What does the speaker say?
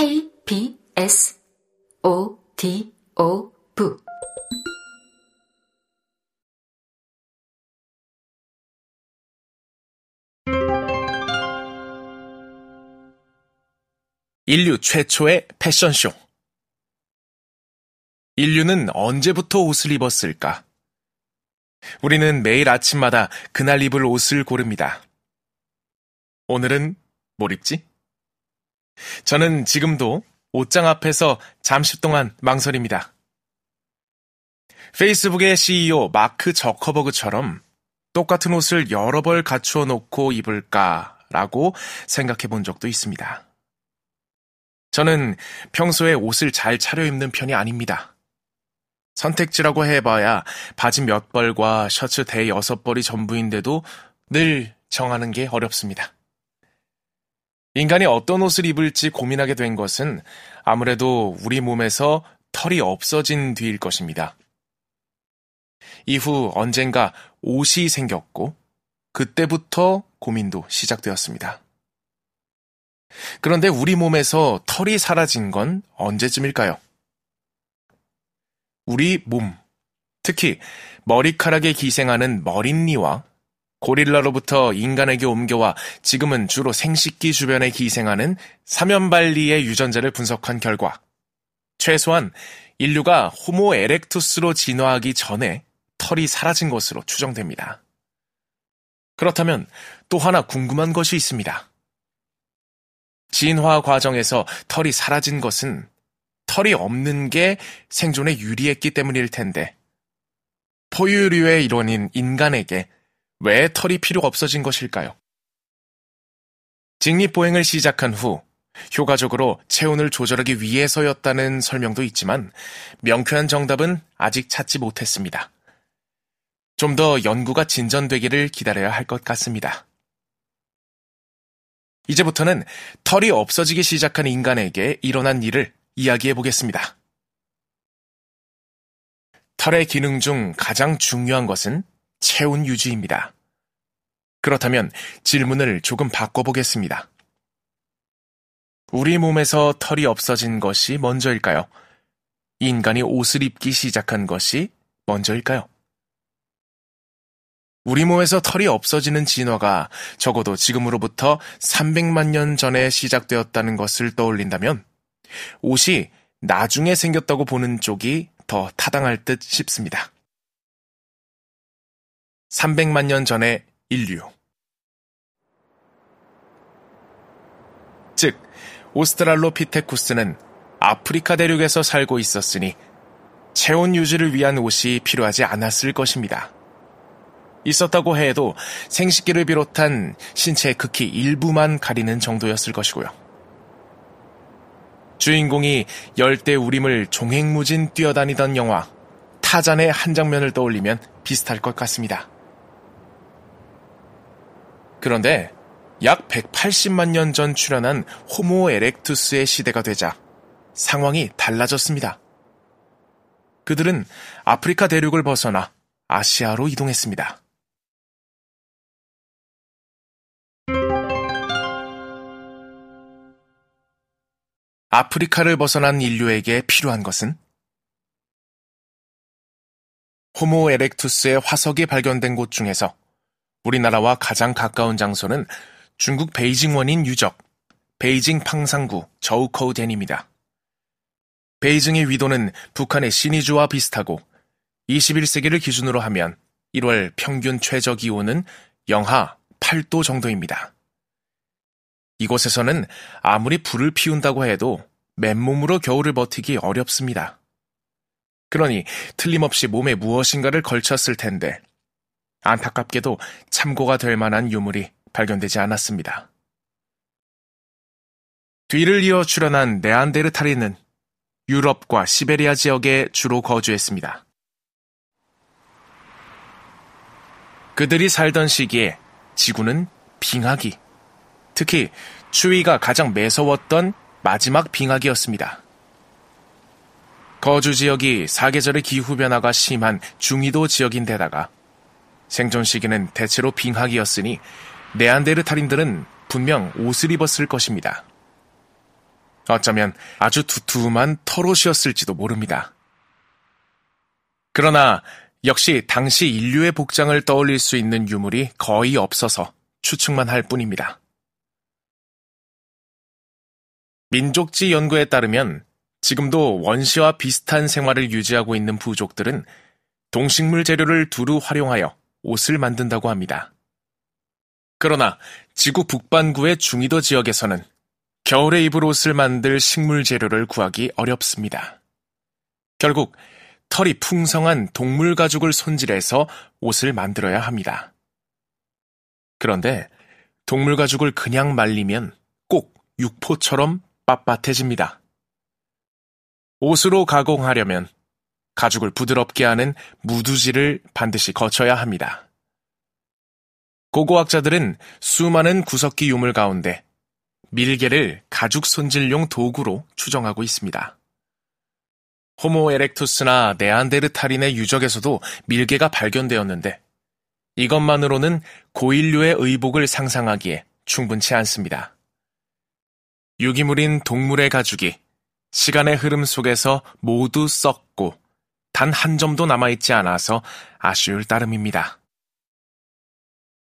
K, B, S, O, D, O, V. 인류 최초의 패션쇼. 인류는 언제부터 옷을 입었을까? 우리는 매일 아침마다 그날 입을 옷을 고릅니다. 오늘은 뭘 입지? 저는 지금도 옷장 앞에서 잠시 동안 망설입니다. 페이스북의 CEO 마크 저커버그처럼 똑같은 옷을 여러 벌 갖추어 놓고 입을까라고 생각해 본 적도 있습니다. 저는 평소에 옷을 잘 차려입는 편이 아닙니다. 선택지라고 해봐야 바지 몇 벌과 셔츠 대여섯 벌이 전부인데도 늘 정하는 게 어렵습니다. 인간이 어떤 옷을 입을지 고민하게 된 것은 아무래도 우리 몸에서 털이 없어진 뒤일 것입니다. 이후 언젠가 옷이 생겼고 그때부터 고민도 시작되었습니다. 그런데 우리 몸에서 털이 사라진 건 언제쯤일까요? 우리 몸, 특히 머리카락에 기생하는 머릿니와 고릴라로부터 인간에게 옮겨와 지금은 주로 생식기 주변에 기생하는 사면발리의 유전자를 분석한 결과 최소한 인류가 호모 에렉투스로 진화하기 전에 털이 사라진 것으로 추정됩니다. 그렇다면 또 하나 궁금한 것이 있습니다. 진화 과정에서 털이 사라진 것은 털이 없는 게 생존에 유리했기 때문일 텐데 포유류의 일원인 인간에게 왜 털이 필요 없어진 것일까요? 직립보행을 시작한 후 효과적으로 체온을 조절하기 위해서였다는 설명도 있지만 명쾌한 정답은 아직 찾지 못했습니다. 좀 더 연구가 진전되기를 기다려야 할 것 같습니다. 이제부터는 털이 없어지기 시작한 인간에게 일어난 일을 이야기해 보겠습니다. 털의 기능 중 가장 중요한 것은 체온 유지입니다. 그렇다면 질문을 조금 바꿔보겠습니다. 우리 몸에서 털이 없어진 것이 먼저일까요? 인간이 옷을 입기 시작한 것이 먼저일까요? 우리 몸에서 털이 없어지는 진화가 적어도 지금으로부터 300만 년 전에 시작되었다는 것을 떠올린다면 옷이 나중에 생겼다고 보는 쪽이 더 타당할 듯 싶습니다. 300만 년 전의 인류. 즉, 오스트랄로피테쿠스는 아프리카 대륙에서 살고 있었으니 체온 유지를 위한 옷이 필요하지 않았을 것입니다. 있었다고 해도 생식기를 비롯한 신체의 극히 일부만 가리는 정도였을 것이고요. 주인공이 열대 우림을 종횡무진 뛰어다니던 영화 타잔의 한 장면을 떠올리면 비슷할 것 같습니다. 그런데 약 180만 년 전 출현한 호모 에렉투스의 시대가 되자 상황이 달라졌습니다. 그들은 아프리카 대륙을 벗어나 아시아로 이동했습니다. 아프리카를 벗어난 인류에게 필요한 것은 호모 에렉투스의 화석이 발견된 곳 중에서 우리나라와 가장 가까운 장소는 중국 베이징 원인 유적, 베이징 팡상구 저우커우덴입니다. 베이징의 위도는 북한의 시니주와 비슷하고 21세기를 기준으로 하면 1월 평균 최저 기온은 영하 8도 정도입니다. 이곳에서는 아무리 불을 피운다고 해도 맨몸으로 겨울을 버티기 어렵습니다. 그러니 틀림없이 몸에 무엇인가를 걸쳤을 텐데 안타깝게도 참고가 될 만한 유물이 발견되지 않았습니다. 뒤를 이어 출현한 네안데르탈인은 유럽과 시베리아 지역에 주로 거주했습니다. 그들이 살던 시기에 지구는 빙하기, 특히 추위가 가장 매서웠던 마지막 빙하기였습니다. 거주 지역이 사계절의 기후 변화가 심한 중위도 지역인데다가 생존 시기는 대체로 빙하기였으니 네안데르탈인들은 분명 옷을 입었을 것입니다. 어쩌면 아주 두툼한 털옷이었을지도 모릅니다. 그러나 역시 당시 인류의 복장을 떠올릴 수 있는 유물이 거의 없어서 추측만 할 뿐입니다. 민족지 연구에 따르면 지금도 원시와 비슷한 생활을 유지하고 있는 부족들은 동식물 재료를 두루 활용하여 옷을 만든다고 합니다. 그러나 지구 북반구의 중위도 지역에서는 겨울에 입을 옷을 만들 식물 재료를 구하기 어렵습니다. 결국 털이 풍성한 동물 가죽을 손질해서 옷을 만들어야 합니다. 그런데 동물 가죽을 그냥 말리면 꼭 육포처럼 빳빳해집니다. 옷으로 가공하려면 가죽을 부드럽게 하는 무두질을 반드시 거쳐야 합니다. 고고학자들은 수많은 구석기 유물 가운데 밀개를 가죽 손질용 도구로 추정하고 있습니다. 호모 에렉투스나 네안데르탈인의 유적에서도 밀개가 발견되었는데 이것만으로는 고인류의 의복을 상상하기에 충분치 않습니다. 유기물인 동물의 가죽이 시간의 흐름 속에서 모두 썩고 단 한 점도 남아있지 않아서 아쉬울 따름입니다.